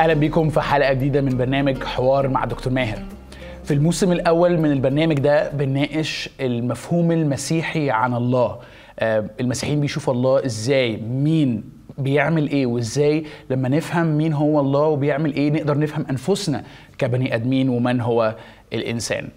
أهلا بيكم في حلقة جديدة من برنامج حوار مع دكتور ماهر. في الموسم الأول من البرنامج ده بنناقش المفهوم المسيحي عن الله. آه، المسيحيين بيشوفوا الله إزاي مين بيعمل إيه وإزاي لما نفهم مين هو الله وبيعمل إيه نقدر نفهم أنفسنا كبني آدمين ومن هو الإنسان.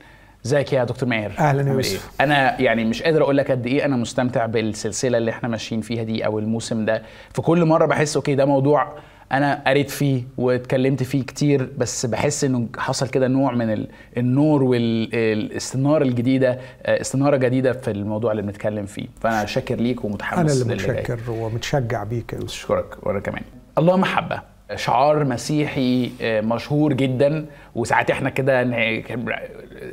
إزيك يا دكتور ماهر؟ أهلاً يا يوسف. إيه؟ أنا يعني مش قادر أقول لك قد إيه أنا مستمتع بالسلسلة اللي إحنا ماشيين فيها دي أو الموسم ده. في كل مرة بحس okay ده موضوع أنا قريت فيه واتكلمت فيه كتير بس بحس إنه حصل كده نوع من ال- النور والاستناره الجديدة آه، استنارة جديدة في الموضوع اللي بنتكلم فيه. فأنا شاكر ليك ومتحمس أنا اللي. متشكر ومتشجع بيك اشكرك وأنا كمان. الله محبه شعار مسيحي آه، مشهور جدا. وساعات إحنا كده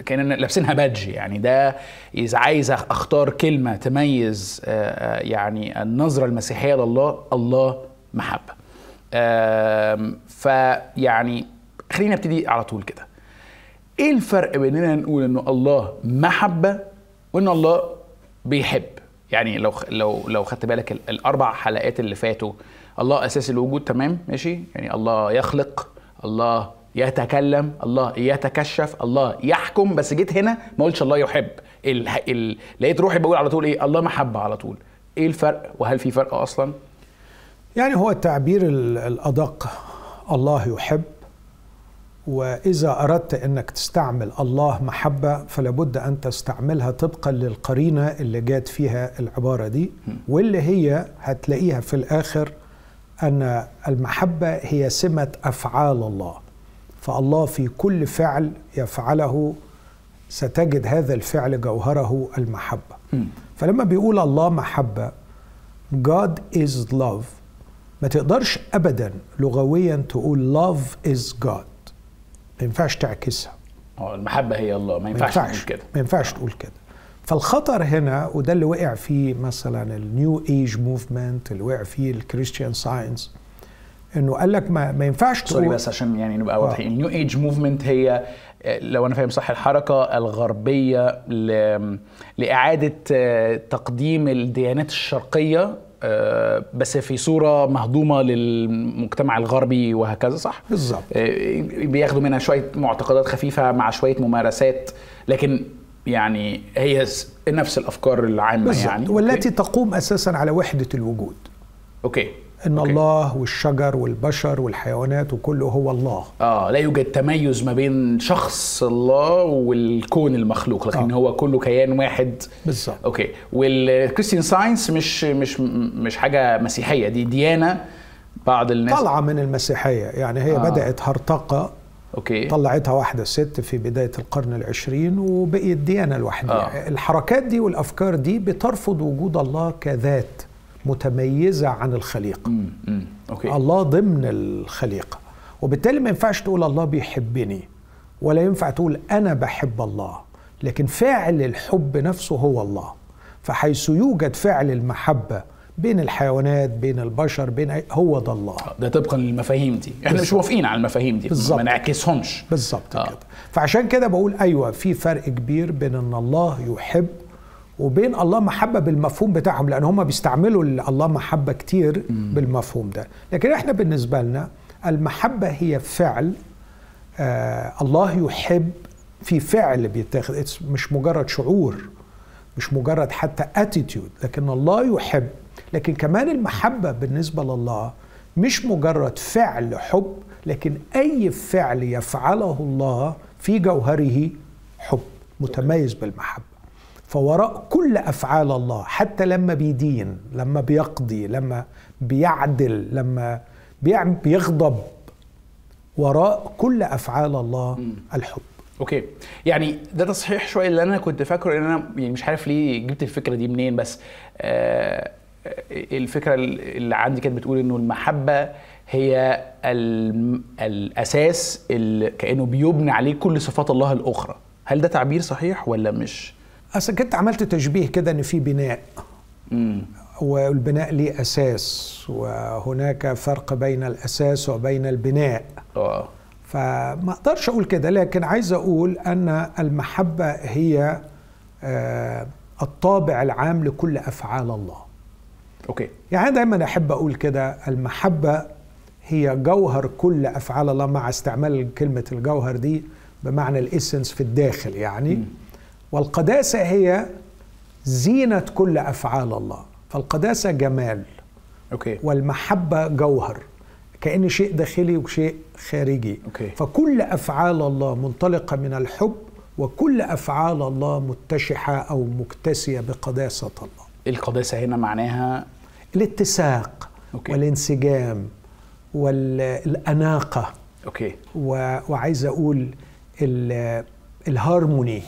كأننا لابسينها badge يعني. ده إذا عايز أختار كلمة تميز آه، يعني النظرة المسيحية لله الله محبة. فيعني خلينا نبتدي على طول كده. إيه الفرق بيننا نقول إنه الله محبة وان الله بيحب؟ يعني لو لو لو خدت بالك ال- الأربع حلقات اللي فاتوا الله أساس الوجود تمام؟ ماشي؟ يعني الله يخلق الله يتكلم الله يتكشف الله يحكم. بس جيت هنا ما قلتش الله يحب. ال... ال... لقيت روحي بقول على طول إيه؟ الله محبة على طول. إيه الفرق؟ وهل في فرق أصلا؟ يعني هو التعبير ال- الأدق. الله يحب. وإذا أردت إنك تستعمل الله محبة فلابد أن تستعملها طبقا للقرينة اللي جات فيها العبارة دي واللي هي هتلاقيها في الآخر أن المحبة هي سمة أفعال الله. فالله في كل فعل يفعله ستجد هذا الفعل جوهره المحبة. فلما بيقول الله محبة God is love. ما تقدرش ابدا لغويا تقول love is God. ما ينفعش تعكسها. آه المحبة هي الله. ما ما ينفعش ينفعش. نقول كده. ما ينفعش تقول كده. فالخطر هنا وده اللي وقع فيه مثلا ال New Age movement اللي وقع فيه ال Christian Science إنه قال لك ما, ما ينفعش sorry تقول بس عشان يعني نبقى واضحين. ال New Age movement هي آه، لو أنا فاهم صح الحركة الغربية ل... لإعادة آه، تقديم الديانات الشرقية آه، بس في صورة مهضومة للمجتمع الغربي وهكذا صح؟ بالظبط. آه، بياخدوا منها شوية معتقدات خفيفة مع شوية ممارسات لكن يعني هي نفس الأفكار العامة بالظبط يعني والتي. تقوم أساسا على وحدة الوجود okay إن okay. الله والشجر والبشر والحيوانات وكله هو الله آه لا يوجد تميز ما بين شخص الله والكون المخلوق لكن آه. هو كله كيان واحد بالظبط okay وال Christian Science مش مش مش حاجة مسيحية دي ديانة بعض الناس طالعة من المسيحية يعني هي آه. بدأت هرطقة okay طلعتها واحدة ست في بداية القرن العشرين وبقيت ديانة لوحدها آه. الحركات دي والأفكار دي بترفض وجود الله كذات متميزة عن الخليقة. أمم، أوكي. الله ضمن الخليقة. وبالتالي ما ينفعش تقول الله بيحبني ولا ينفع تقول أنا بحب الله. لكن فاعل الحب نفسه هو الله. فحيث يوجد فعل المحبة بين الحيوانات بين البشر بين أي- هو ده الله. ده طبقا للمفاهيم دي. إحنا مش بالظبط. موافقين على المفاهيم دي. بالظبط. ما نعكسهمش. بالظبط آه. آه. كده. فعشان كده بقول أيوه في فرق كبير بين إن الله يحب وبين الله محبة بالمفهوم بتاعهم لأن هم بيستعملوا ال- الله محبة كتير بالمفهوم ده. لكن إحنا بالنسبة لنا المحبة هي فعل آه الله يحب في فعل بيتاخد. مش مجرد شعور مش مجرد حتى اتيتيود لكن الله يحب. لكن كمان المحبة بالنسبة لله مش مجرد فعل حب لكن أي فعل يفعله الله في جوهره حب متميز بالمحبة. فوراء كل أفعال الله حتى لما بيدين لما بيقضي لما بيعدل لما بيغضب. وراء كل أفعال الله الحب. أوكي. يعني ده تصحيح شوية اللي أنا كنت فاكره ان أنا يعني مش عارف ليه جبت الفكرة دي منين بس آه الفكرة اللي عندي كانت بتقول إنه المحبة هي الأساس اللي كأنه بيبني عليه كل صفات الله الأخرى. هل ده تعبير صحيح ولا مش؟ أصل كنت عملت تشبيه كده إن في بناء. امم والبناء ليه أساس وهناك فرق بين الأساس وبين البناء. آه. فما أقدرش أقول كده لكن عايز أقول أن المحبة هي آه، الطابع العام لكل أفعال الله. okay. يعني دايما أحب أقول كده المحبة هي جوهر كل أفعال الله مع استعمال كلمة الجوهر دي بمعنى ال essence في الداخل يعني. مم. والقداسة هي زينة كل أفعال الله. فالقداسة جمال. okay. والمحبة جوهر. كأن شيء داخلي وشيء خارجي. okay. فكل أفعال الله منطلقة من الحب وكل أفعال الله متشحة أو مكتسية بقداسة الله. القداسة هنا معناها الاتساق okay. والانسجام والاناقه okay. و- وعايز أقول ال- الهارموني.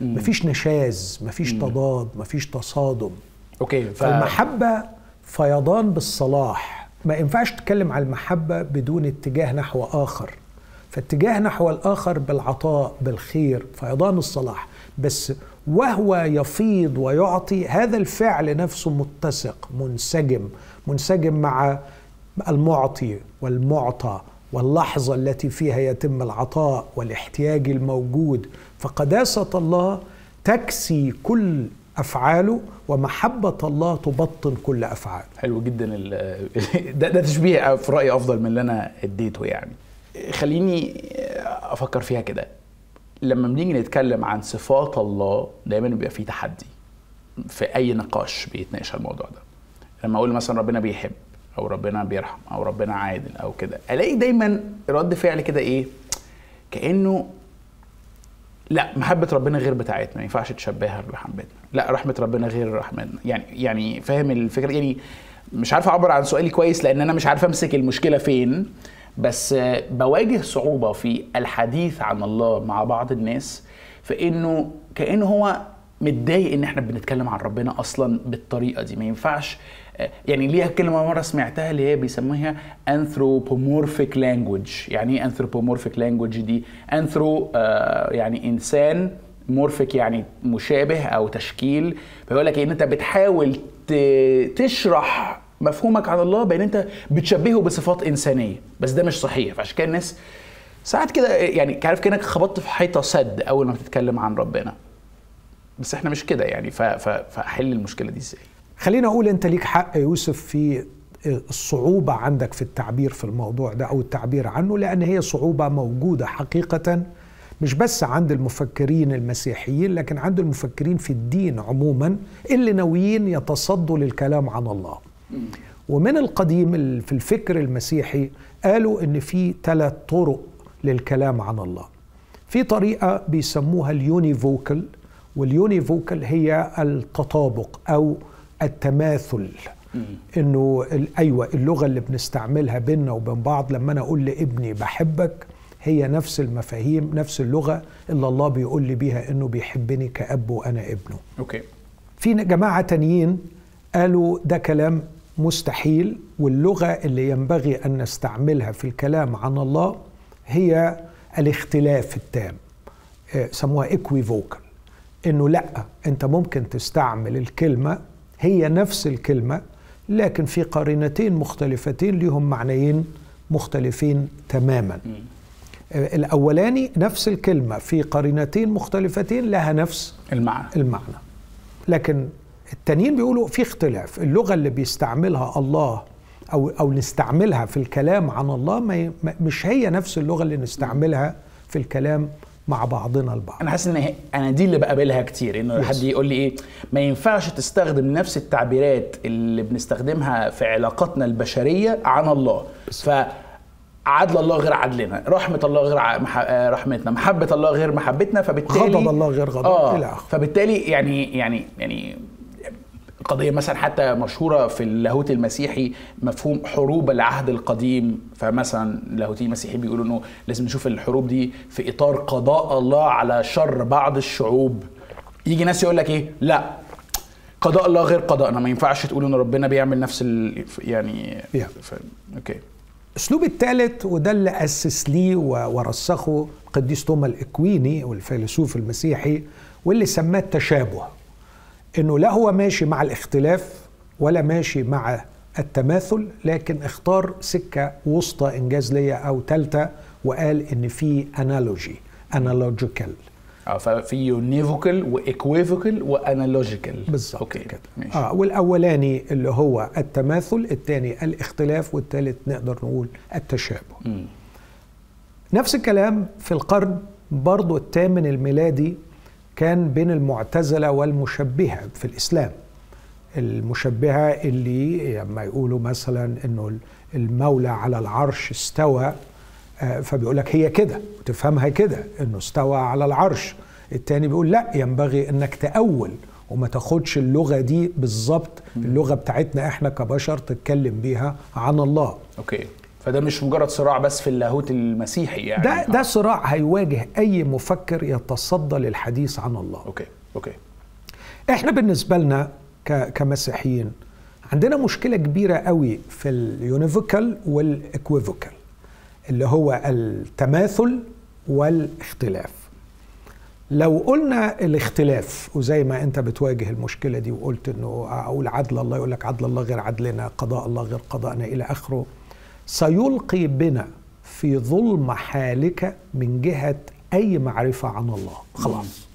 مفيش نشاز مفيش تضاد مفيش تصادم. okay ف... فالمحبة فيضان بالصلاح. ما ينفعش تتكلم على المحبة بدون اتجاه نحو آخر. فاتجاه نحو الآخر بالعطاء بالخير فيضان الصلاح. بس وهو يفيض ويعطي هذا الفعل نفسه متسق منسجم. منسجم مع المعطي والمعطى. واللحظة التي فيها يتم العطاء والاحتياج الموجود فقداسة الله تكسي كل أفعاله ومحبة الله تبطن كل أفعاله. حلو جدا. ده, ده تشبيه في رأيي أفضل من اللي أنا اديته يعني. خليني أفكر فيها كده. لما بنيجي نتكلم عن صفات الله دايما بيبقى في تحدي في أي نقاش بيتناقش الموضوع ده. لما أقول مثلا ربنا بيحب أو ربنا بيرحم أو ربنا عادل أو كده. ألاقي دايما رد فعل كده إيه؟ كأنه لا محبة ربنا غير بتاعتنا ما ينفعش تشبهها بمحبتنا لا رحمة ربنا غير رحمتنا. يعني يعني فاهم الفكرة؟ يعني مش عارف أعبر عن سؤالي كويس لأن أنا مش عارف أمسك المشكلة فين بس بواجه صعوبة في الحديث عن الله مع بعض الناس فانه كأنه هو متضايق إن إحنا بنتكلم عن ربنا أصلا بالطريقة دي. ما ينفعش يعني ليها كلمة مرة سمعتها اللي هي بيسموها anthropomorphic language. يعني إيه anthropomorphic language دي؟ anthro آه يعني إنسان مورفيك يعني مشابه أو تشكيل. فيقول لك إن أنت بتحاول تشرح مفهومك عن الله بأن أنت بتشبهه بصفات إنسانية. بس ده مش صحيح. فعشان كده الناس ساعات كده يعني عارف كأنك خبطت في حيطة سد أول ما بتتكلم عن ربنا. بس إحنا مش كده يعني. ف- ف- فأحل المشكلة دي إزاي؟ خلينا أقول أنت ليك حق يوسف في الصعوبة عندك في التعبير في الموضوع ده أو التعبير عنه لأن هي صعوبة موجودة حقيقة مش بس عند المفكرين المسيحيين لكن عند المفكرين في الدين عموما اللي ناويين يتصدوا للكلام عن الله. ومن القديم ال- في الفكر المسيحي قالوا إن في ثلاث طرق للكلام عن الله. في طريقة بيسموها اليونيفوكال واليونيفوكال هي التطابق أو التماثل. إنه أيوه اللغة اللي بنستعملها بيننا وبين بعض لما أنا أقول لابني بحبك هي نفس المفاهيم نفس اللغة اللي الله بيقول لي بيها إنه بيحبني كأب وأنا ابنه. أوكي. في جماعة تانيين قالوا ده كلام مستحيل واللغة اللي ينبغي أن نستعملها في الكلام عن الله هي الاختلاف التام آه، سموها equivocal. إنه لأ أنت ممكن تستعمل الكلمة هي نفس الكلمة لكن في قرينتين مختلفتين لهم معنيين مختلفين تماما. الأولاني نفس الكلمة في قرينتين مختلفتين لها نفس المعنى. المعنى. لكن التانيين بيقولوا في اختلاف. اللغة اللي بيستعملها الله أو أو نستعملها في الكلام عن الله ما- مش هي نفس اللغة اللي نستعملها في الكلام مع بعضنا البعض أنا حاسس إن أنا دي اللي بقابلها كتير إنه. حد يقول لي إيه ما ينفعش تستخدم نفس التعبيرات اللي بنستخدمها في علاقاتنا البشرية عن الله ف عدل الله غير عدلنا رحمة الله غير مح... آه، رحمتنا محبة الله غير محبتنا فبالتالي غضب الله غير غضب آه. فبالتالي يعني يعني يعني قضية مثلا حتى مشهورة في اللاهوت المسيحي مفهوم حروب العهد القديم. فمثلا اللاهوتي المسيحي بيقولوا إنه لازم نشوف الحروب دي في إطار قضاء الله على شر بعض الشعوب. يجي ناس يقول لك إيه؟ لا قضاء الله غير قضاءنا ما ينفعش تقول إن ربنا بيعمل نفس ال... يعني. ف... okay. الاسلوب الثالث وده اللي أسس ليه ورسخه القديس توما الإكويني والفيلسوف المسيحي واللي سماه التشابه. إنه لا هو ماشي مع الاختلاف ولا ماشي مع التماثل لكن اختار سكة وسطى إن جاز ليا أو ثالثه وقال إن في analogy analogical آه ففي univocal و equivocal و analogical بالظبط أوكي كده. ماشي. آه والأولاني اللي هو التماثل الثاني الاختلاف والثالث نقدر نقول التشابه. مم. نفس الكلام في القرن برضو الثامن الميلادي كان بين المعتزلة والمشبهة في الإسلام. المشبهة اللي لما يقولوا مثلا أنه المولى على العرش استوى آه، فبيقول لك هي كده وتفهمها كده أنه استوى على العرش. التاني بيقول لا ينبغي أنك تأول وما تاخدش اللغة دي بالظبط اللغة بتاعتنا إحنا كبشر تتكلم بيها عن الله. okay. فده مش مجرد صراع بس في اللاهوت المسيحي يعني. ده آه. ده صراع هيواجه أي مفكر يتصدى للحديث عن الله. okay okay. إحنا بالنسبة لنا كمسيحيين عندنا مشكلة كبيرة قوي في ال univocal وال equivocal اللي هو التماثل والاختلاف. لو قلنا الاختلاف وزي ما أنت بتواجه المشكلة دي وقلت إنه أقول عدل الله يقول لك عدل الله غير عدلنا قضاء الله غير قضاءنا إلى آخره. سيلقي بنا في ظلم حالك من جهة أي معرفة عن الله. خلاص.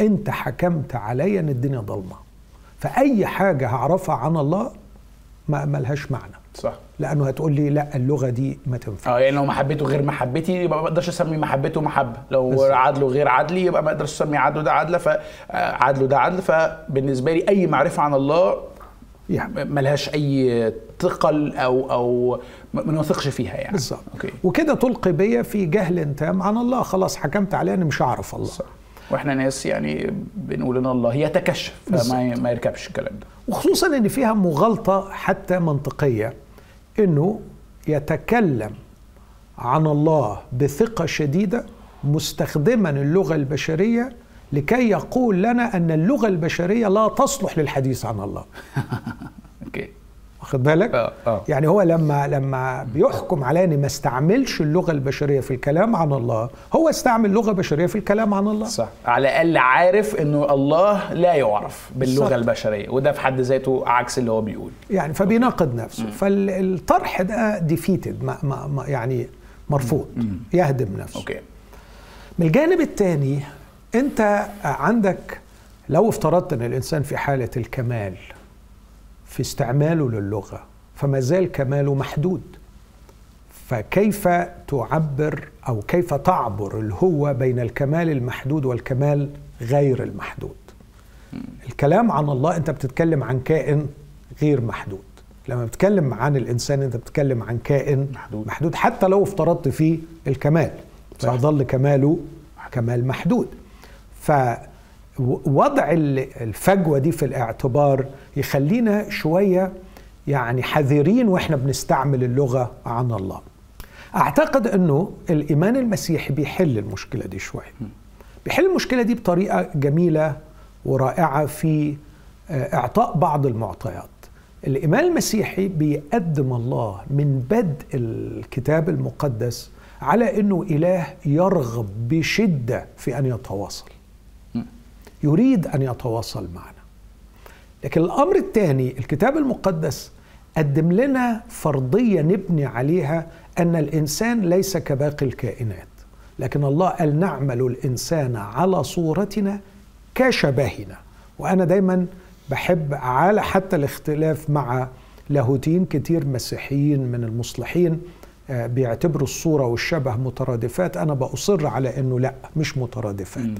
أنت حكمت عليا إن الدنيا ضلمه فأي حاجة هعرفها عن الله ما ملهاش معنى. صح. لأنه هتقول لي لا اللغة دي ما تنفع آه يعني لو محبته غير محبتي يبقى ما أقدرش أسمي محبته محبة. لو بالظبط. عدله غير عدلي يبقى ما أقدرش أسمي عدله ده عدلة. فعدله ده عدل. فبالنسبة لي أي معرفة عن الله يعني. ملهاش أي ثقل أو أو ما نثقش فيها يعني. بالظبط وكده تلقي بيا في جهل تام عن الله. خلاص حكمت عليه أنا مش هعرف الله. صح. وإحنا ناس يعني بنقول إن الله يتكشف فما ما يركبش الكلام ده. وخصوصا إن فيها مغالطة حتى منطقية إنه يتكلم عن الله بثقة شديدة مستخدما اللغة البشرية لكي يقول لنا أن اللغة البشرية لا تصلح للحديث عن الله. أوكي. واخد بالك؟ آه آه. يعني هو لما لما بيحكم على اني ما استعملش اللغة البشرية في الكلام عن الله هو استعمل لغة بشرية في الكلام عن الله. صح. على الأقل عارف إنه الله لا يعرف باللغة بالظبط. البشرية وده في حد ذاته عكس اللي هو بيقول. يعني فبيناقض نفسه. فالطرح ده defeated ما ما ما يعني مرفوض يهدم نفسه. okay. من الجانب الثاني أنت عندك لو افترضت إن الإنسان في حالة الكمال في استعماله للغة فما زال كماله محدود. فكيف تعبر أو كيف تعبر الهوه بين الكمال المحدود والكمال غير المحدود؟ الكلام عن الله أنت بتتكلم عن كائن غير محدود. لما بتتكلم عن الإنسان أنت بتتكلم عن كائن محدود. محدود حتى لو افترضت فيه الكمال صح. فيظل كماله كمال محدود. فوضع ال- الفجوة دي في الاعتبار يخلينا شوية يعني حذرين وإحنا بنستعمل اللغة عن الله. أعتقد إنه الإيمان المسيحي بيحل المشكلة دي شوية. بيحل المشكلة دي بطريقة جميلة ورائعة في آه، إعطاء بعض المعطيات. الإيمان المسيحي بيقدم الله من بدء الكتاب المقدس على إنه إله يرغب بشدة في أن يتواصل. يريد أن يتواصل معنا. لكن الأمر الثاني الكتاب المقدس قدم لنا فرضية نبني عليها أن الإنسان ليس كباقي الكائنات. لكن الله قال نعمل الإنسان على صورتنا كشبهنا. وأنا دايما بحب على حتى الاختلاف مع لاهوتيين كتير مسيحيين من المصلحين آه، بيعتبروا الصورة والشبه مترادفات. أنا بأصر على إنه لأ مش مترادفات.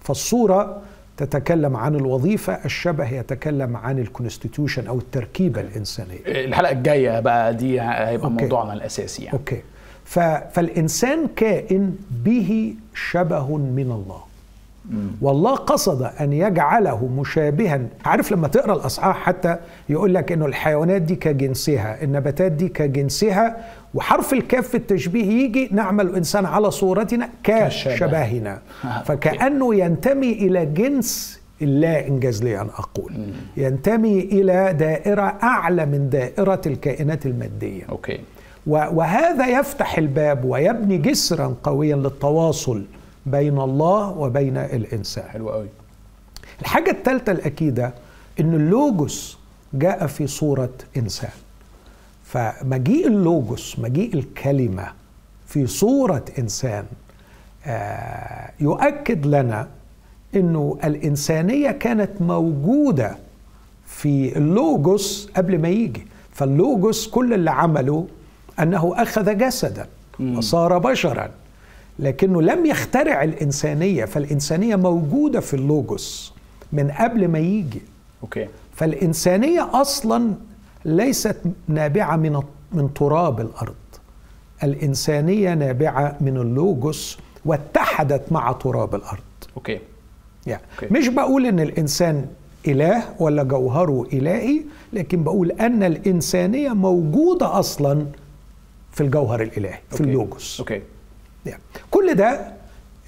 فالصورة تتكلم عن الوظيفة الشبه يتكلم عن ال constitution أو التركيبة الإنسانية. الحلقة الجاية بقى دي هيبقى okay. موضوعنا الأساسي يعني. okay. ف... فالإنسان كائن به شبه من الله. والله قصد أن يجعله مشابها. عارف لما تقرأ الأصحاح حتى يقول لك إنه الحيوانات دي كجنسها النباتات دي كجنسها وحرف الكاف في التشبيه يجي نعمل الإنسان على صورتنا. كشبهنا. okay. فكأنه ينتمي إلى جنس الله إن جاز لي أن أقول. ينتمي إلى دائرة أعلى من دائرة الكائنات المادية. okay. و- وهذا يفتح الباب ويبني جسرا قويا للتواصل. بين الله وبين الإنسان. حلو قوي الحاجة الثالثه الأكيدة إن اللوجوس جاء في صورة إنسان. فمجيء اللوجوس مجيء الكلمة في صورة إنسان آه، يؤكد لنا إنه الإنسانية كانت موجودة في اللوجوس قبل ما يجي فاللوجوس كل اللي عمله أنه أخذ جسدا وصار بشرا لكنه لم يخترع الإنسانية فالإنسانية موجودة في اللوجوس من قبل ما يجي. okay. فالإنسانية أصلا ليست نابعة من من تراب الأرض. الإنسانية نابعة من اللوجوس واتحدت مع تراب الأرض. okay. يعني okay. مش بقول إن الإنسان إله ولا جوهره إلهي لكن بقول أن الإنسانية موجودة أصلا في الجوهر الإلهي في okay. اللوجوس. أوكي. كل ده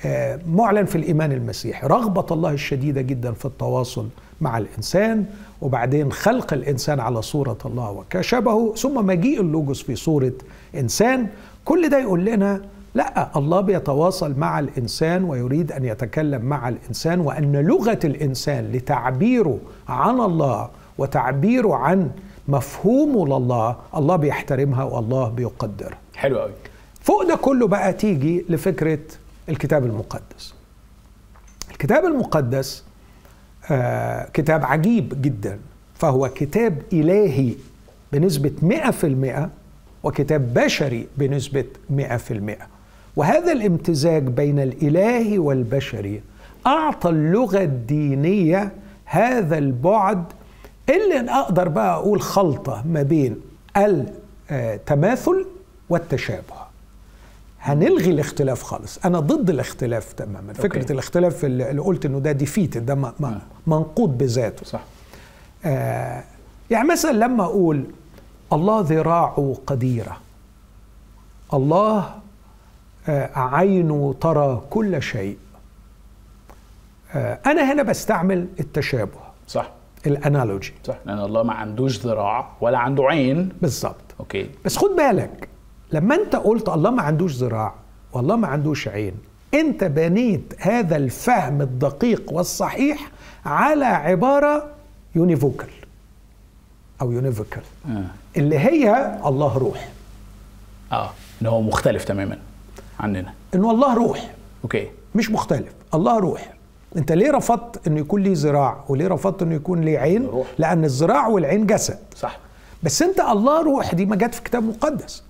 آه، معلن في الإيمان المسيحي. رغبة الله الشديدة جدا في التواصل مع الإنسان وبعدين خلق الإنسان على صورة الله وكشبهه ثم مجيء اللوجوس في صورة إنسان. كل ده يقول لنا لا الله بيتواصل مع الإنسان ويريد أن يتكلم مع الإنسان وأن لغة الإنسان لتعبيره عن الله وتعبيره عن مفهومه لله الله بيحترمها والله بيقدرها حلو قوي فوق ده كله بقى تيجي لفكرة الكتاب المقدس. الكتاب المقدس آه كتاب عجيب جدا فهو كتاب إلهي بنسبة 100% وكتاب بشري بنسبة 100% وهذا الامتزاج بين الإلهي والبشري أعطى اللغة الدينية هذا البعد اللي أقدر بقى أقول خلطة ما بين التماثل والتشابه. هنلغي الاختلاف خالص. أنا ضد الاختلاف تماما. فكرة okay. الاختلاف اللي قلت إنه ده defeated م- م-. منقوض بذاته. صح. آه يعني مثلا لما أقول الله ذراعه قديرة. الله آه عينه ترى كل شيء. آه أنا هنا بستعمل التشابه. صح. الأنالوجي. صح. لأن الله ما عندوش ذراع ولا عنده عين. بالظبط أوكي. بس خد بالك لما انت قلت الله ما عندوش ذراع والله ما عندوش عين انت بنيت هذا الفهم الدقيق والصحيح على عبارة univocal أو univocal آه, اللي هي الله روح. آه. إن هو مختلف تماما عننا. إنه الله روح. okay. مش مختلف. الله روح. أنت ليه رفضت إنه يكون ليه ذراع؟ وليه رفضت إنه يكون ليه عين؟ روح. لأن الذراع والعين جسد. صح. بس أنت الله روح دي ما جت في كتاب مقدس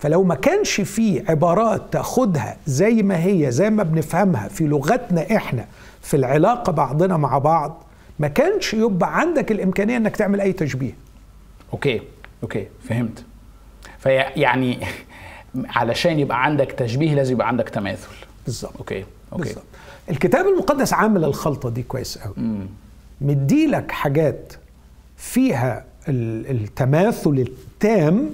فلو ما كانش في عبارات تاخدها زي ما هي زي ما بنفهمها في لغتنا إحنا في العلاقة بعضنا مع بعض ما كانش يبقى عندك الإمكانية إنك تعمل أي تشبيه. okay okay فهمت. فيعني علشان يبقى عندك تشبيه لازم يبقى عندك تماثل. بالظبط. أوكي أوكي. بالظبط. الكتاب المقدس عامل الخلطة دي كويس قوي. مديلك حاجات فيها ال- التماثل التام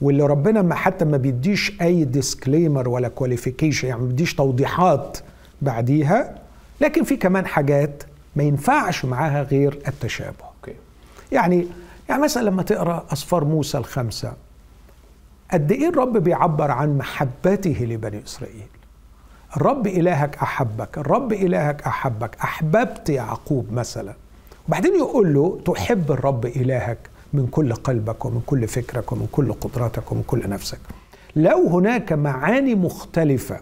واللي ربنا ما حتى ما بيديش أي disclaimer ولا qualification يعني ما بيديش توضيحات بعديها لكن في كمان حاجات ما ينفعش معاها غير التشابه. okay. يعني يعني مثلا لما تقرأ أسفار موسى الخمسة قد إيه الرب بيعبر عن محبته لبني إسرائيل؟ الرب إلهك أحبك الرب إلهك أحبك أحببت يعقوب مثلا. وبعدين يقول له تحب الرب إلهك؟ من كل قلبك ومن كل فكرك ومن كل قدرتك ومن كل نفسك. لو هناك معاني مختلفة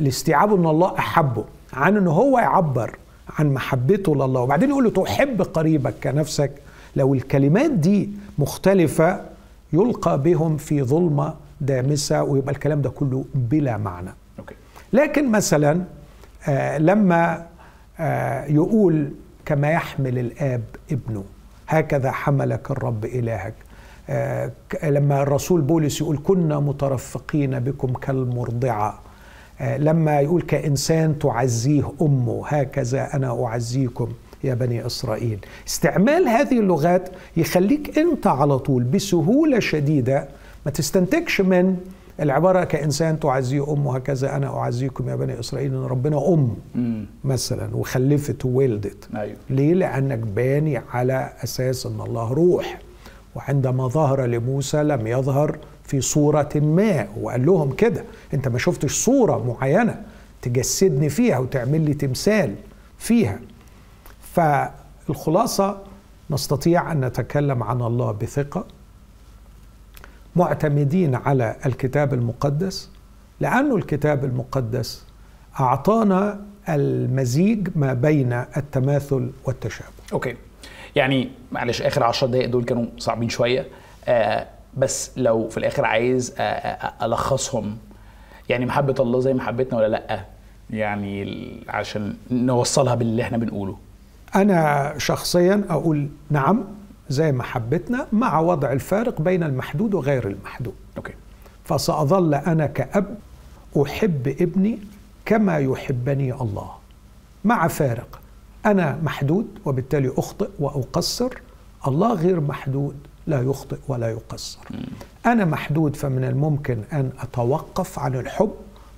لاستيعاب أن الله أحبه عن أن هو يعبر عن محبته لله وبعدين يقول له تحب قريبك كنفسك لو الكلمات دي مختلفة يلقى بهم في ظلمة دامسة ويبقى الكلام ده كله بلا معنى. لكن مثلا آه لما آه يقول كما يحمل الآب ابنه. هكذا حملك الرب إلهك. آه لما الرسول بولس يقول كنا مترفقين بكم كالمرضعة آه لما يقول كإنسان تعزيه أمه هكذا أنا أعزيكم يا بني إسرائيل استعمال هذه اللغات يخليك أنت على طول بسهولة شديدة ما تستنتجش من العبارة كإنسان تعزيه أمه هكذا أنا أعزيكم يا بني إسرائيل إن ربنا أم امم مثلا وخلفت وولدت. أيوه. ليه؟ لأنك باني على أساس إن الله روح. وعندما ظهر لموسى لم يظهر في صورة ما وقال لهم كده أنت ما شفتش صورة معينة تجسدني فيها وتعمل لي تمثال فيها. فالخلاصة نستطيع أن نتكلم عن الله بثقة معتمدين على الكتاب المقدس لأنه الكتاب المقدس أعطانا المزيج ما بين التماثل والتشابه. أوكي. يعني معلش آخر 10 دقائق دول كانوا صعبين شوية. آه بس لو في الآخر عايز آه آه ألخصهم. يعني محبة الله زي محبتنا ولا لأ؟ يعني عشان نوصلها باللي إحنا بنقوله. أنا شخصيا أقول نعم. زي محبتنا مع وضع الفارق بين المحدود وغير المحدود. أوكي. فسأظل أنا كأب أحب ابني كما يحبني الله. مع فارق أنا محدود وبالتالي أخطئ وأقصر. الله غير محدود لا يخطئ ولا يقصر. أنا محدود فمن الممكن أن أتوقف عن الحب.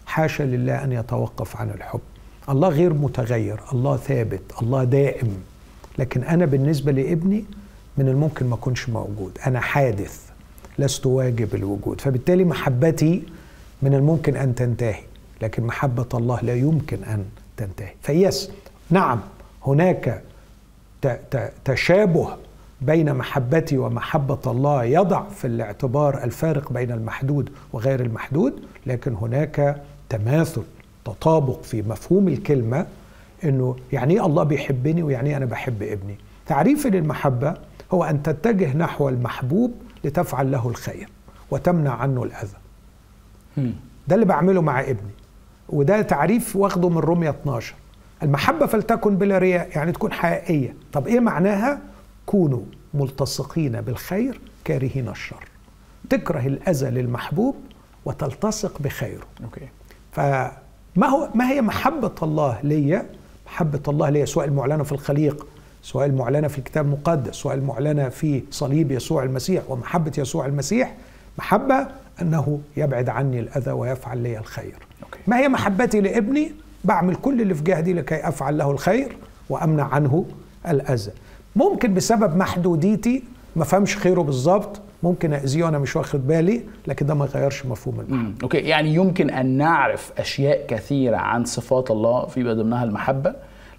حاشا لله أن يتوقف عن الحب. الله غير متغير الله ثابت الله دائم. لكن أنا بالنسبة لابني من الممكن ما أكونش موجود. أنا حادث لست واجب الوجود. فبالتالي محبتي من الممكن أن تنتهي لكن محبة الله لا يمكن أن تنتهي. فيس نعم هناك تشابه بين محبتي ومحبة الله يضع في الاعتبار الفارق بين المحدود وغير المحدود لكن هناك تماثل تطابق في مفهوم الكلمة إنه يعني إيه الله بيحبني ويعني إيه أنا بحب ابني. تعريفي للمحبة هو أن تتجه نحو المحبوب لتفعل له الخير وتمنع عنه الأذى. مم. ده اللي بعمله مع ابني. وده تعريف واخده من رومية 12 المحبة فلتكن بلا رياء يعني تكون حقيقية. طب إيه معناها؟ كونوا ملتصقين بالخير كارهين الشر. تكره الأذى للمحبوب وتلتصق بخيره. okay. فما هو ما هي محبة الله ليا؟ محبة الله ليا سواء المعلنة في الخليقة سواء المعلنة في الكتاب المقدس سواء المعلنة في صليب يسوع المسيح ومحبة يسوع المسيح محبة أنه يبعد عني الأذى ويفعل لي الخير okay. ما هي محبتي لابني؟ بعمل كل اللي في جهدي لكي أفعل له الخير وأمنع عنه الأذى ممكن بسبب محدوديتي ما فهمش خيره بالظبط ممكن أذيه وأنا مش واخد بالي لكن ده ما يغيرش مفهوم المحبة مم. أوكي يعني يمكن أن نعرف أشياء كثيرة عن صفات الله في ضمنها المحبة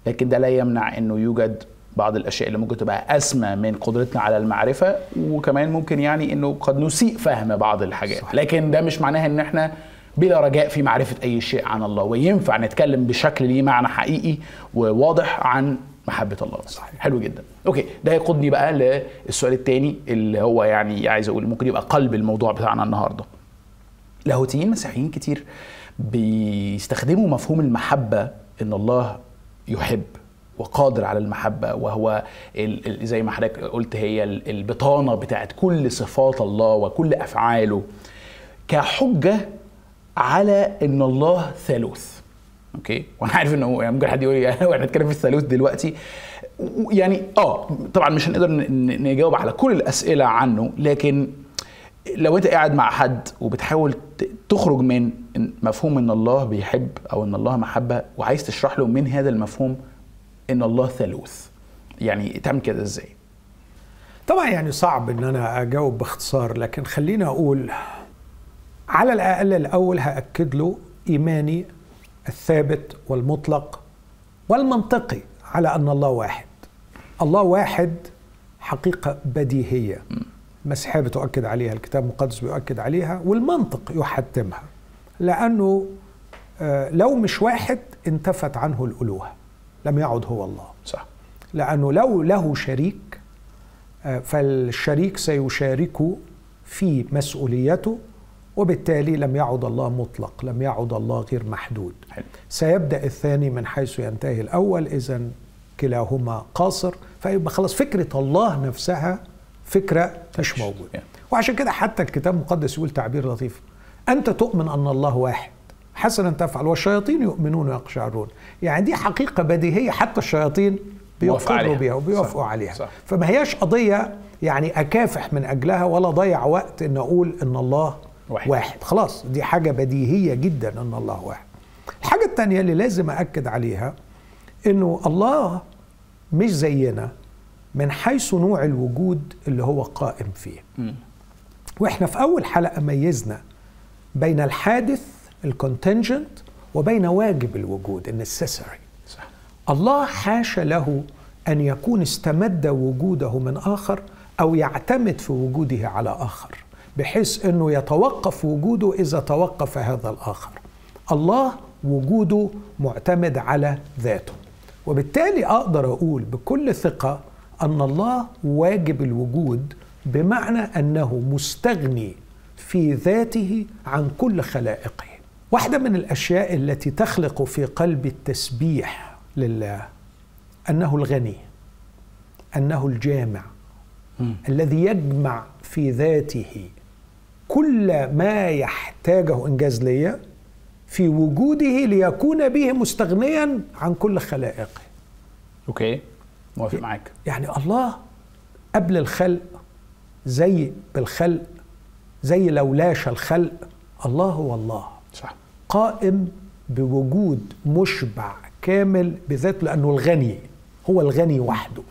لكن ده لا يمنع إنه يوجد بعض الأشياء اللي ممكن تبقى أسمى من قدرتنا على المعرفة وكمان ممكن يعني إنه قد نسيء فهم بعض الحاجات. صح. لكن ده مش معناها إن إحنا بلا رجاء في معرفة أي شيء عن الله. وينفع نتكلم بشكل ليه معنى حقيقي وواضح عن محبة الله. صحيح. حلو جدا. أوكي ده يقودني بقى للسؤال الثاني اللي هو يعني عايز أقول ممكن يبقى قلب الموضوع بتاعنا النهارده. لاهوتيين مسيحيين كتير بيستخدموا مفهوم المحبة إن الله يحب. وقادر على المحبة وهو زي ما حضرتك قلت هي ال- البطانة بتاعت كل صفات الله وكل أفعاله. كحجة على إن الله ثالوث. أوكي؟ وأنا عارف إنه يعني ممكن حد يقول لي وإحنا نتكلم في الثالوث دلوقتي. يعني آه طبعا مش هنقدر نجاوب على كل الأسئلة عنه لكن لو أنت قاعد مع حد وبتحاول تخرج من مفهوم إن الله بيحب أو إن الله محبة وعايز تشرح له من هذا المفهوم إن الله ثالوث. يعني تعمل كده إزاي؟ طبعا يعني صعب إن أنا أجاوب باختصار لكن خليني أقول على الأقل الأول هأكد له إيماني الثابت والمطلق والمنطقي على أن الله واحد. الله واحد حقيقة بديهية. المسيحيه بتؤكد عليها الكتاب المقدس بيؤكد عليها والمنطق يحتمها. لأنه آه، لو مش واحد انتفت عنه الألوهة. لم يعد هو الله. صح. لأنه لو له شريك آه، فالشريك سيشارك في مسؤوليته وبالتالي لم يعد الله مطلق لم يعد الله غير محدود. حلو. سيبدأ الثاني من حيث ينتهي الأول إذا كلاهما قاصر فيبقى خلاص فكرة الله نفسها فكرة مش موجودة. وعشان كده حتى الكتاب المقدس يقول تعبير لطيف أنت تؤمن أن الله واحد. حسنا تفعل والشياطين يؤمنون ويقشعرون يعني دي حقيقة بديهية حتى الشياطين. بيقروا بيها وبيوافقوا. عليها صح. فما هياش قضية يعني أكافح من أجلها ولا ضيع وقت إن أقول إن الله واحد. واحد. خلاص دي حاجة بديهية جدا إن الله واحد الحاجة التانية اللي لازم أأكد عليها إنه الله مش زينا من حيث نوع الوجود اللي هو قائم فيه مم. وإحنا في أول حلقة ميزنا بين الحادث الكونتنجنت وبين واجب الوجود النسيسري الله حاشا له أن يكون استمد وجوده من آخر أو يعتمد في وجوده على آخر بحيث إنه يتوقف وجوده إذا توقف هذا الآخر. الله وجوده معتمد على ذاته. وبالتالي أقدر أقول بكل ثقة أن الله واجب الوجود بمعنى أنه مستغني في ذاته عن كل خلائقه. واحدة من الأشياء التي تخلق في قلب التسبيح لله أنه الغني أنه الجامع مم. الذي يجمع في ذاته كل ما يحتاجه إنجاز ليا في وجوده ليكون به مستغنيا عن كل خلائقه. أوكي موافق معاك. يعني الله قبل الخلق زي بالخلق زي لولاش الخلق الله هو الله. صح. قائم بوجود مشبع كامل بذاته لأنه الغني هو الغني وحده.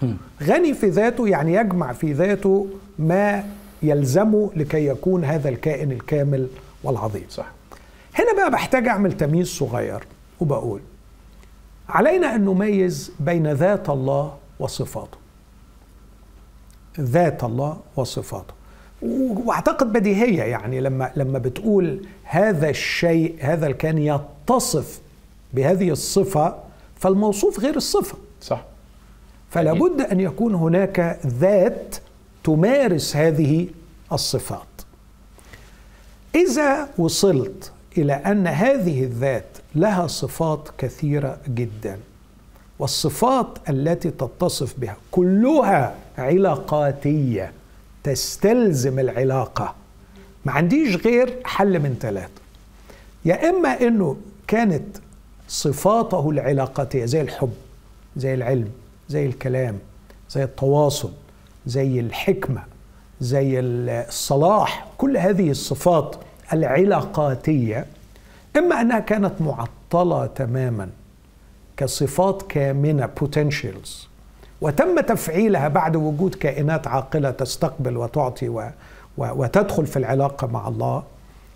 غني في ذاته يعني يجمع في ذاته ما يلزمه لكي يكون هذا الكائن الكامل والعظيم. صح. هنا بقى بحتاج أعمل تمييز صغير وبقول علينا أن نميز بين ذات الله وصفاته. ذات الله وصفاته. واعتقد بديهية يعني لما لما بتقول هذا الشيء هذا الكائن يتصف بهذه الصفة فالموصوف غير الصفة. صح. فلا بد أن يكون هناك ذات تمارس هذه الصفات. إذا وصلت إلى أن هذه الذات لها صفات كثيرة جدا والصفات التي تتصف بها كلها علاقاتية تستلزم العلاقة. ما عنديش غير حل من ثلاثة يا إما إنه كانت صفاته العلاقاتية زي الحب زي العلم زي الكلام زي التواصل زي الحكمة زي الصلاح كل هذه الصفات العلاقاتية. إما أنها كانت معطلة تماما كصفات كامنة potentials. وتم تفعيلها بعد وجود كائنات عاقلة تستقبل وتعطي و و وتدخل في العلاقة مع الله.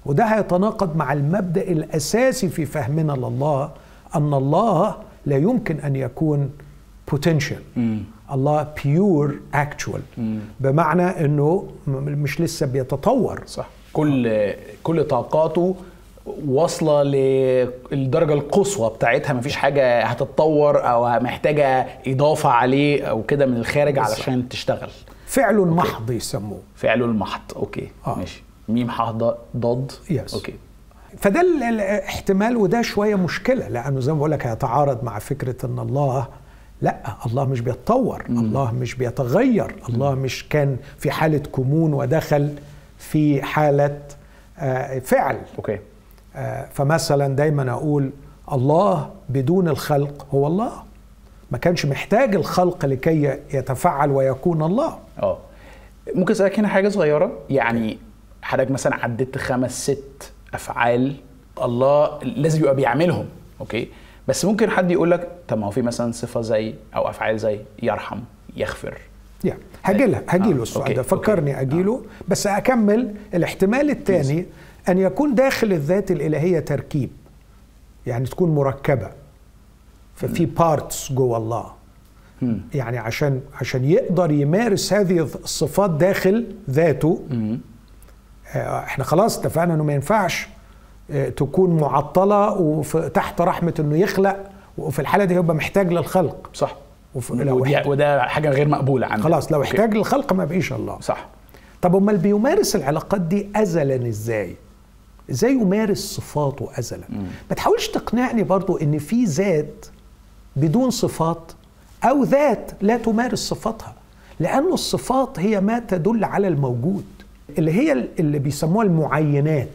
وده هيتناقض مع المبدأ الأساسي في فهمنا لله أن الله لا يمكن أن يكون potential. الله pure actual. بمعنى إنه مش لسه بيتطور. صح. كل كل طاقاته واصلة للدرجة القصوى بتاعتها. مفيش حاجة هتتطور أو محتاجة إضافة عليه أو كده من الخارج علشان تشتغل. فعل محض يسموه. فعله المحض. okay. آه. ماشي. ميم ح ض- ضاد. Yes. okay. فده ال- الاحتمال وده شوية مشكلة لأنه زي ما بقول لك هيتعارض مع فكرة إن الله لأ الله مش بيتطور. الله مش بيتغير. الله مش كان في حالة كمون ودخل في حالة آه، فعل. أوكي. فمثلا دايما أقول الله بدون الخلق هو الله. ما كانش محتاج الخلق لكي يتفعل ويكون الله. آه. ممكن أسألك هنا حاجة صغيرة؟ يعني حضرتك مثلا عديت خمس ست أفعال الله لازم يبقى بيعملهم okay؟ بس ممكن حد يقول لك طب ما هو في مثلا صفة زي أو أفعال زي يرحم يغفر. يعني هاجي لها هاجي آه، السؤال ده فكرني okay. أجي له بس أكمل الاحتمال الثاني. أن يكون داخل الذات الإلهية تركيب يعني تكون مركبة. ففي parts جوه الله. يعني عشان عشان يقدر يمارس هذه الصفات داخل ذاته. آه، إحنا خلاص اتفقنا إنه ما ينفعش آه، تكون معطلة وتحت رحمة إنه يخلق وفي الحالة دي يبقى محتاج للخلق. صح. لو ودي وده حاجة غير مقبولة عندنا. خلاص لو. احتاج للخلق ما بقيش الله. صح. طب أمال بيمارس العلاقات دي ازلا إزاي؟ إزاي يمارس صفاته ازلا؟ ما تحاولش تقنعني برضو إن في ذات بدون صفات أو ذات لا تمارس صفاتها لأن الصفات هي ما تدل على الموجود اللي هي اللي بيسموها المعينات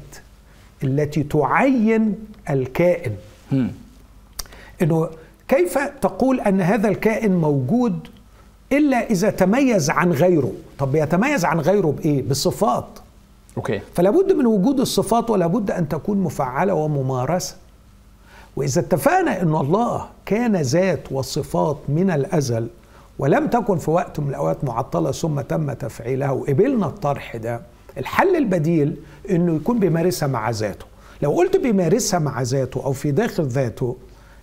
التي تعين الكائن. إنه كيف تقول أن هذا الكائن موجود إلا إذا تميز عن غيره؟ طب يتميز عن غيره بإيه؟ بصفات. أوكي. فلا بد من وجود الصفات ولا بد أن تكون مفعلة وممارسة. وإذا اتفقنا إن الله كان ذات وصفات من الأزل ولم تكن في وقت من الأوقات معطلة ثم تم تفعيلها وقبلنا الطرح ده الحل البديل إنه يكون بيمارسها مع ذاته. لو قلت بيمارسها مع ذاته أو في داخل ذاته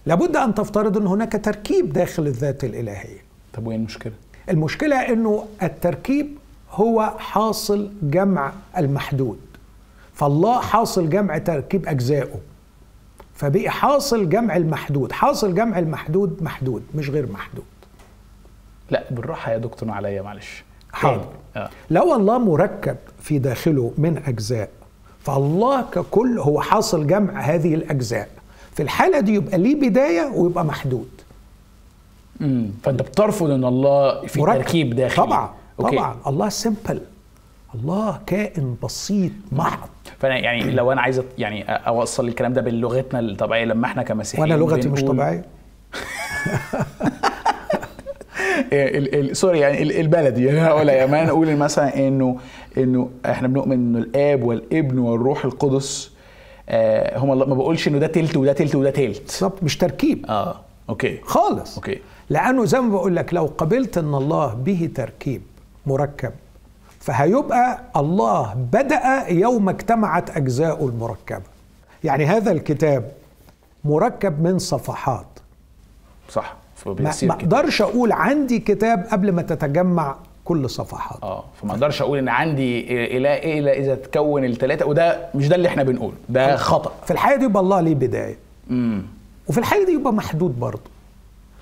لابد أن تفترض إن هناك تركيب داخل الذات الإلهية. طب وين المشكلة؟ المشكلة أنه التركيب هو حاصل جمع المحدود. فالله حاصل جمع تركيب أجزائه. فبقي حاصل جمع المحدود. حاصل جمع المحدود محدود مش غير محدود. لا بالراحة يا دكتور عليا معلش. حاضر. تاني. آه. لو الله مركب في داخله من أجزاء فالله ككل هو حاصل جمع هذه الأجزاء. في الحالة دي يبقى ليه بداية ويبقى محدود. امم فأنت بترفض إن الله في مركب. تركيب داخلي. طبعا. okay. طبعا. الله simple الله كائن بسيط محض فأنا يعني لو أنا عايز يعني أوصل الكلام ده بلغتنا الطبيعية لما إحنا كمسيحيين وأنا لغتي مش طبيعية. sorry يعني ال- البلدي. يعني هقولها يا man نقول مثلا انه إنه إحنا بنؤمن إنه الآب والابن والروح القدس آه هم ما بقولش إنه ده تلت وده تلت وده تلت. بالظبط مش تركيب. آه okay. خالص. okay. لأنه زي ما بقول لك لو قبلت إن الله به تركيب مركب. فهيبقى الله بدأ يوم اجتمعت اجزاؤه المركبه يعني هذا الكتاب مركب من صفحات. صح ما. أقدرش أقول عندي كتاب قبل ما تتجمع كل صفحات. آه فما أقدرش أقول إن عندي إلى إيه الا إذا تكون الثلاثه وده مش ده اللي إحنا بنقوله ده خطأ. في الحاله دي يبقى الله ليه بداية. امم وفي الحاله دي يبقى محدود برضه.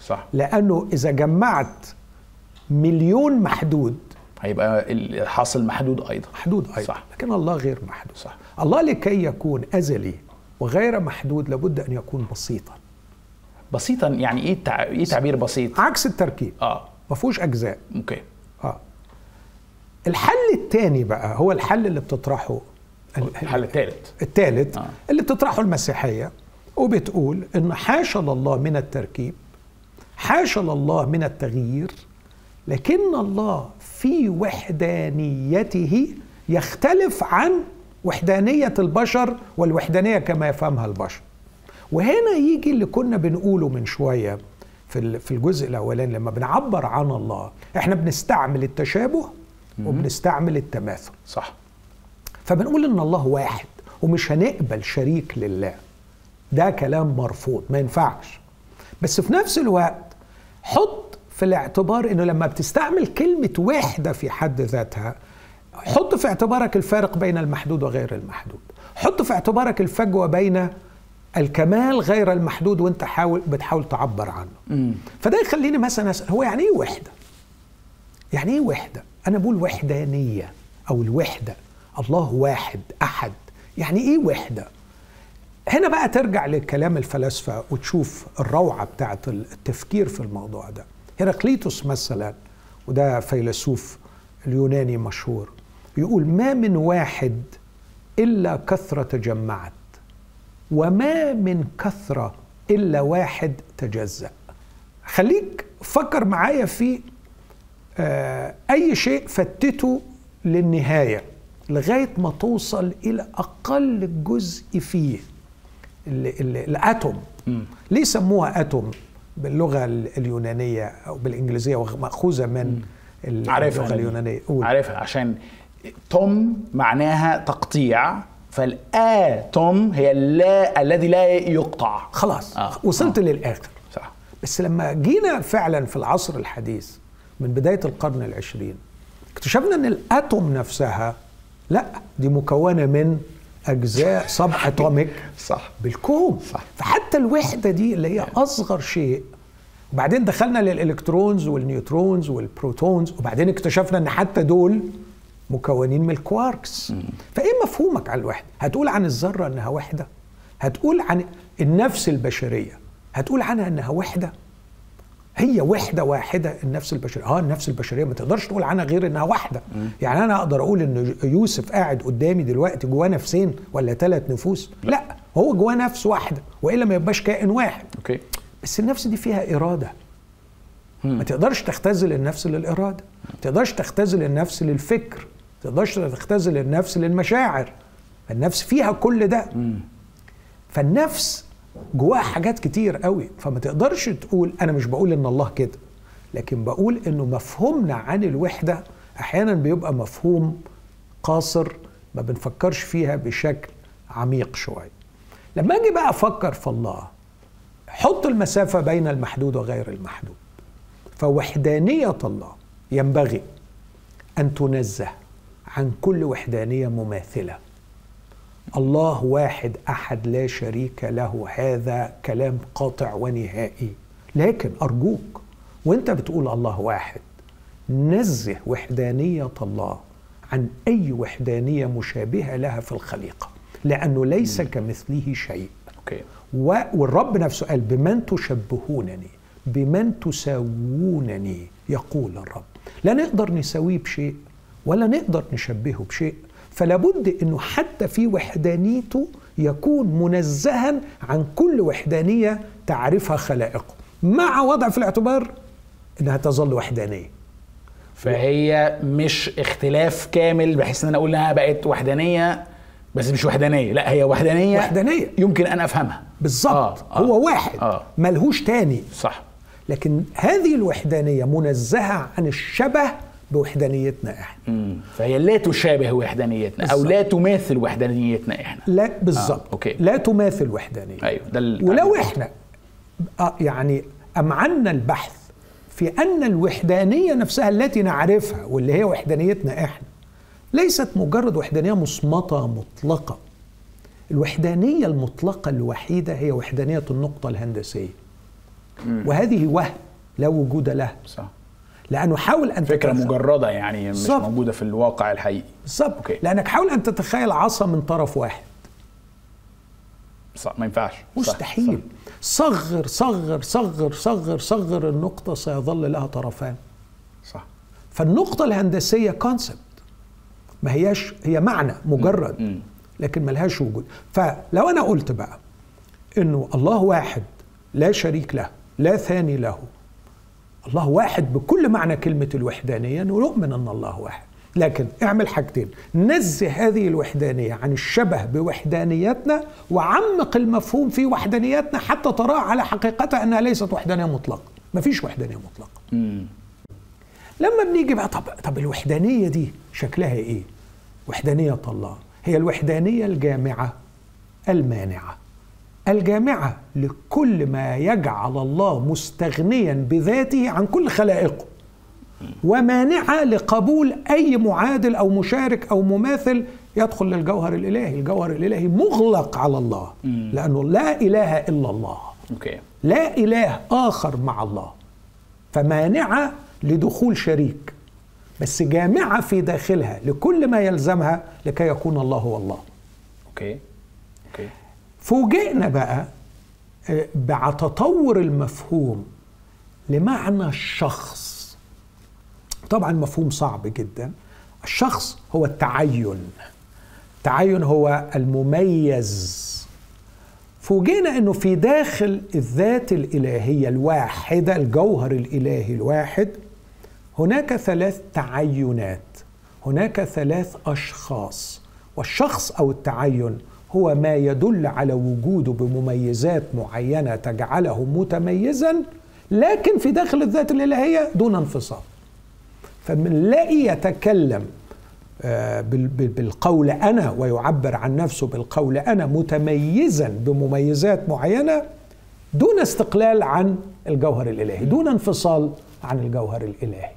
صح. لأنه إذا جمعت مليون محدود هيبقى الحاصل محدود أيضا. محدود أيضا. صح. لكن الله غير محدود. صح. الله لكي يكون أزلي وغير محدود لابد أن يكون بسيطا. بسيطا يعني إيه تع... إيه تعبير بسيط؟ عكس التركيب. آه. ما فيهوش أجزاء. أوكي. آه. الحل الثاني بقى هو الحل اللي بتطرحه الحل الثالث الثالث آه. اللي بتطرحه المسيحية وبتقول إن حاشا لله من التركيب حاشا لله من التغيير لكن الله في وحدانيته يختلف عن وحدانية البشر والوحدانية كما يفهمها البشر. وهنا يجي اللي كنا بنقوله من شوية في ال- في الجزء الأولاني لما بنعبر عن الله إحنا بنستعمل التشابه وبنستعمل التماثل. صح. فبنقول إن الله واحد ومش هنقبل شريك لله. ده كلام مرفوض ما ينفعش. بس في نفس الوقت حط في الاعتبار إنه لما بتستعمل كلمة وحدة في حد ذاتها حط في اعتبارك الفارق بين المحدود وغير المحدود حط في اعتبارك الفجوة بين الكمال غير المحدود وانت حاول بتحاول تعبر عنه فده يخليني مثلا أسأل هو يعني إيه وحدة؟ يعني إيه وحدة؟ أنا بقول وحدانية أو الوحدة الله واحد أحد يعني إيه وحدة؟ هنا بقى ترجع لكلام الفلاسفة وتشوف الروعة بتاعت التفكير في الموضوع ده هيراقليطس مثلا وده فيلسوف اليوناني مشهور يقول ما من واحد إلا كثرة تجمعت وما من كثرة إلا واحد تجزأ. خليك فكر معايا في آه، أي شيء فتته للنهاية لغاية ما توصل إلى أقل جزء فيه ال- ال- الأتوم. ليه سموها أتوم؟ باللغة ال- اليونانية أو بالإنجليزية ومأخوذة من عارفها قول. عارفها عشان توم معناها تقطيع فالاتوم هي اللا الذي لا يقطع. خلاص آه. وصلت للآخر. صح. بس لما جينا فعلا في العصر الحديث من بداية القرن العشرين اكتشفنا إن الأتوم نفسها لا دي مكونة من أجزاء subatomic صح. بالكوم صح. فحتى الوحدة دي اللي هي أصغر شيء. وبعدين دخلنا لل electrons وال neutrons وال protons وبعدين اكتشفنا إن حتى دول مكونين من الكواركس. فإيه مفهومك عن الوحدة؟ هتقول عن الذرة إنها وحدة؟ هتقول عن النفس البشرية؟ هتقول عنها إنها وحدة؟ هي وحدة واحدة النفس البشريه آه النفس البشرية ما تقدرش تقول عنها غير إنها واحدة. يعني أنا أقدر أقول إن يوسف قاعد قدامي دلوقتي جواه نفسين ولا ثلاث نفوس؟ لا. هو جواه نفس واحدة والا ما يبقاش كائن واحد. أوكي. بس النفس دي فيها إرادة. ما تقدرش تختزل النفس للإرادة. ما تقدرش تختزل النفس للفكر. ما تقدرش تختزل النفس للمشاعر. النفس فيها كل ده. فالنفس جواها حاجات كتير قوي فما تقدرش تقول أنا مش بقول إن الله كده لكن بقول إنه مفهومنا عن الوحدة أحيانا بيبقى مفهوم قاصر ما بنفكرش فيها بشكل عميق شوية. لما أجي بقى أفكر في الله حط المسافة بين المحدود وغير المحدود. فوحدانية الله ينبغي أن تنزه عن كل وحدانية مماثلة. الله واحد أحد لا شريك له هذا كلام قاطع ونهائي. لكن أرجوك وأنت بتقول الله واحد نزه وحدانية الله عن أي وحدانية مشابهة لها في الخليقة لأنه ليس كمثله شيء. أوكي. و- والرب نفسه قال بمن تشبهونني؟ بمن تساوونني؟ يقول الرب. لا نقدر نساويه بشيء ولا نقدر نشبهه بشيء. فلا بد إنه حتى في وحدانيته يكون منزها عن كل وحدانية تعرفها خلائقه. مع وضع في الاعتبار إنها تظل وحدانية. فهي مش اختلاف كامل بحيث إن أنا أقول إنها بقت وحدانية بس مش وحدانية. لا هي وحدانية وحدانية. يمكن أن أفهمها. بالظبط آه، آه، هو واحد. آه. ملهوش تاني. صح. لكن هذه الوحدانية منزهة عن الشبه بوحدانيتنا إحنا. مم. فهي لا تشابه وحدانيتنا أو بالظبط. لا تماثل وحدانيتنا إحنا. لا بالظبط. آه، أوكي. لا تماثل وحدانيه أيوه ده ولو إحنا آه يعني امعنا البحث في أن الوحدانية نفسها التي نعرفها واللي هي وحدانيتنا إحنا ليست مجرد وحدانية مصمتة مطلقة. الوحدانية المطلقة الوحيدة هي وحدانية النقطة الهندسية. وهذه وهم لا وجود له. صح. لأنه حاول أن فكرة تتخيل- مجردة يعني مش بالظبط. موجودة في الواقع الحقيقي. بالظبط أوكي. لأنك حاول أن تتخيل عصا من طرف واحد. صح ما ينفعش. صح، مستحيل. صغر صغر صغر صغر صغر النقطة سيظل لها طرفان. صح, صح. فالنقطة الهندسية كونسبت ما هياش هي معنى مجرد مم. لكن ملهاش وجود. فلو أنا قلت بقى إنه الله واحد لا شريك له لا ثاني له الله واحد بكل معنى كلمة الوحدانية نؤمن أن الله واحد. لكن اعمل حاجتين. نزه هذه الوحدانية عن الشبه بوحدانيتنا وعمق المفهوم في وحدانيتنا حتى تراها على حقيقتها أنها ليست وحدانية مطلقة. مفيش وحدانية مطلقة. مم. لما بنيجي بقى طب طب الوحدانية دي شكلها إيه؟ وحدانية الله. هي الوحدانية الجامعة المانعة. الجامعة لكل ما يجعل الله مستغنيا بذاته عن كل خلائقه. ومانعة لقبول أي معادل أو مشارك أو مماثل يدخل للجوهر الإلهي، الجوهر الإلهي مغلق على الله. لأنه لا إله إلا الله. لا إله آخر مع الله. فمانعة لدخول شريك. بس جامعة في داخلها لكل ما يلزمها لكي يكون الله هو الله. okay okay. فوجئنا بقى آه، مع تطور المفهوم لمعنى الشخص. طبعا مفهوم صعب جدا. الشخص هو التعين. التعين هو المميز. فوجئنا إنه في داخل الذات الإلهية الواحدة الجوهر الإلهي الواحد هناك ثلاث تعينات هناك ثلاث أشخاص والشخص أو التعين هو ما يدل على وجوده بمميزات معينة تجعله متميزا لكن في داخل الذات الإلهية دون انفصال. فبنلاقي يتكلم آه، بال- بال- بالقول أنا ويعبر عن نفسه بالقول أنا متميزا بمميزات معينة دون استقلال عن الجوهر الإلهي دون انفصال عن الجوهر الإلهي.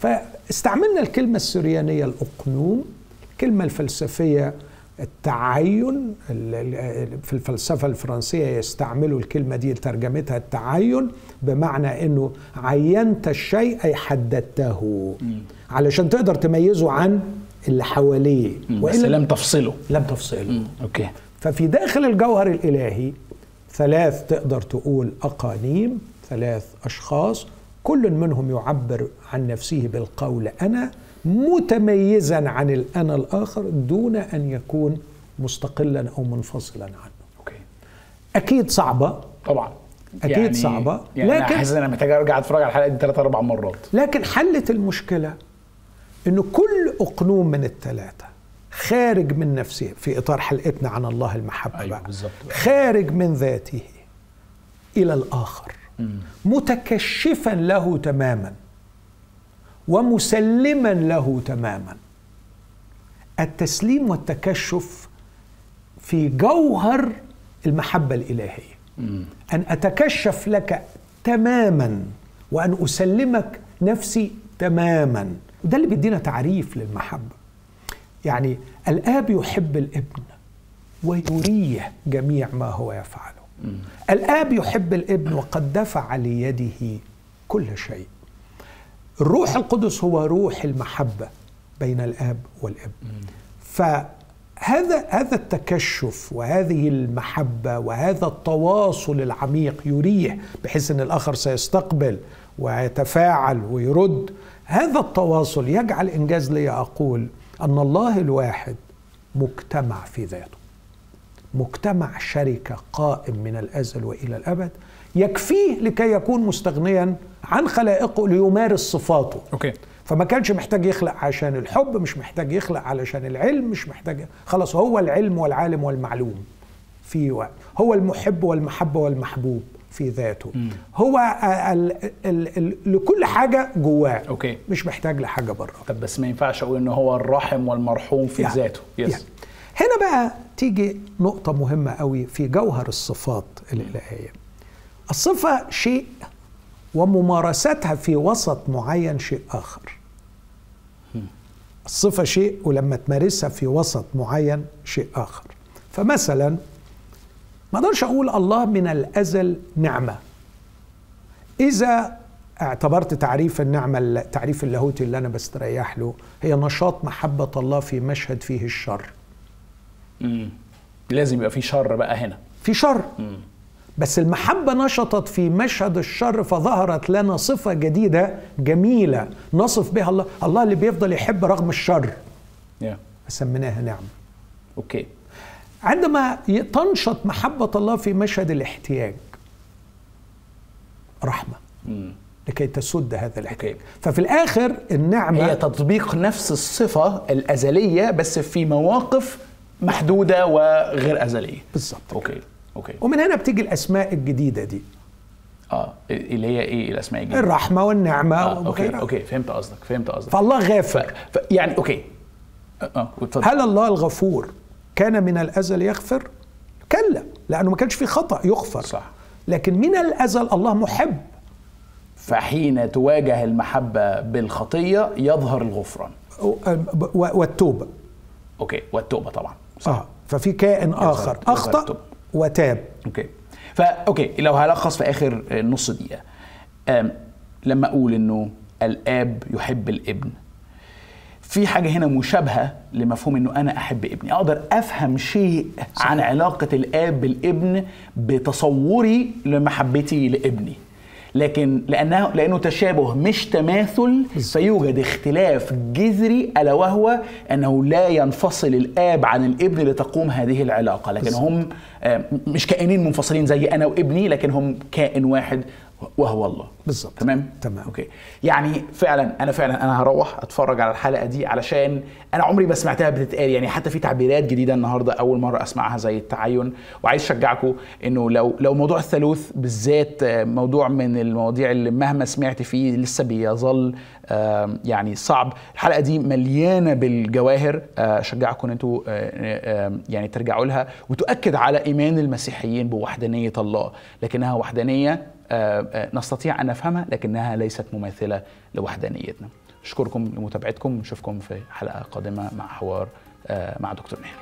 فاستعملنا الكلمة السريانية الأقنوم الكلمة الفلسفية التعين ال- ال- في الفلسفة الفرنسية يستعملوا الكلمة دي ترجمتها التعين بمعنى إنه عينت الشيء أي حددته. علشان تقدر تميزه عن اللي حواليه. بس لم تفصله. لم تفصله. أوكي. ففي داخل الجوهر الإلهي ثلاث تقدر تقول أقانيم ثلاث أشخاص كل منهم يعبر عن نفسه بالقول أنا متميزا عن الانا الآخر دون أن يكون مستقلا أو منفصلا عنه. أوكي. أكيد صعبة. طبعا. أكيد صعبة، يعني لكن لكن- حاسس إن أنا محتاج أرجع أتفرج على الحلقة دي ثلاث أربع مرات. لكن حلت المشكلة إنه كل أقنوم من الثلاثه خارج من نفسه في إطار حلقتنا عن الله المحبة أيوة بقى بالظبط. خارج من ذاته إلى الآخر. متكشفا له تماما. ومسلما له تماما. التسليم والتكشف في جوهر المحبة الإلهية. أن أتكشف لك تماما وأن أسلمك نفسي تماما. وده اللي بيدينا تعريف للمحبة. يعني الآب يحب الابن ويريه جميع ما هو يفعله. الآب يحب الابن وقد دفع ليده كل شيء. الروح القدس هو روح المحبة بين الآب والابن فهذا هذا التكشف وهذه المحبة وهذا التواصل العميق يريح بحيث إن الآخر سيستقبل ويتفاعل ويرد. هذا التواصل يجعل إنجاز لي أقول أن الله الواحد مجتمع في ذاته. مجتمع شركة قائم من الأزل وإلى الأبد يكفيه لكي يكون مستغنيا عن خلائقه ليمارس صفاته. okay. فما كانش محتاج يخلق عشان الحب مش محتاج يخلق علشان العلم مش محتاج خلاص هو العلم والعالم والمعلوم في وقت. هو المحب والمحبة والمحبوب في ذاته. مم. هو ال ال ال لكل حاجة جواه okay. مش محتاج لحاجة بره طب بس ما ينفعش أقول إن هو الراحم والمرحوم في يعني- ذاته. yes يعني. هنا بقى تيجي نقطة مهمة قوي في جوهر الصفات الإلهية. الصفة شيء وممارستها في وسط معين شيء آخر. الصفة شيء ولما تمارسها في وسط معين شيء آخر. فمثلا ما أقدرش أقول الله من الأزل نعمة. إذا اعتبرت تعريف النعمة التعريف اللاهوتي اللي أنا بستريح له هي نشاط محبة الله في مشهد فيه الشر. مم. لازم يبقى في شر بقى هنا. في شر. مم. بس المحبة نشطت في مشهد الشر فظهرت لنا صفة جديدة جميلة نصف بها الله. الله اللي بيفضل يحب رغم الشر. يا سميناها نعمة. okay عندما ي- تنشط محبة الله في مشهد الاحتياج رحمة. مم. لكي تسد هذا الاحتياج. okay. ففي الآخر النعمة هي تطبيق نفس الصفة الأزلية بس في مواقف محدودة وغير أزلية. بالظبط okay okay. ومن هنا بتيجي الأسماء الجديدة دي. آه اللي هي إيه الأسماء الجديدة؟ الرحمة والنعمة آه okay okay فهمت قصدك فهمت قصدك. فالله ف... غافر. ف... يعني okay. آه، اتفضل. هل الله الغفور كان من الأزل يغفر؟ كلا لأنه ما كانش في خطأ يغفر. صح. لكن من الأزل الله محب. فحين تواجه المحبة بالخطية يظهر الغفران. والتوبة. okay والتوبة طبعا. آه ففي كائن آخر. أخطأ؟ التوبة. وتاب. okay. فا okay لو هلخص في آخر نص دقيقة. لما أقول إنه الآب يحب الابن في حاجة هنا مشابهة لمفهوم إنه أنا أحب ابني. أقدر أفهم شيء عن علاقة الآب بالابن بتصوري لمحبتي لابني. لكن لأنه لأنه تشابه مش تماثل فيوجد اختلاف جذري ألا وهو أنه لا ينفصل الآب عن الابن لتقوم هذه العلاقة لكن هم آه، مش كائنين منفصلين زي أنا وابني لكن هم كائن واحد وهو الله. بالظبط. تمام؟ تمام. أوكي. يعني فعلا أنا فعلا أنا هروح أتفرج على الحلقة دي علشان أنا عمري ما سمعتها بتتقال. يعني حتى في تعبيرات جديدة النهارده أول مرة أسمعها زي التعين. وعايز أشجعكم إنه لو لو موضوع الثالوث بالذات آه، موضوع من المواضيع اللي مهما سمعت فيه لسه بيظل يعني صعب. الحلقة دي مليانة بالجواهر. آه، أشجعكم ان إنتوا آه، يعني ترجعوا لها. وتؤكد على إيمان المسيحيين بوحدانية الله. لكنها وحدانية نستطيع أن نفهمها لكنها ليست مماثلة لوحدانيتنا. أشكركم لمتابعتكم ونشوفكم في حلقة قادمة مع حوار آه، مع دكتور ماهر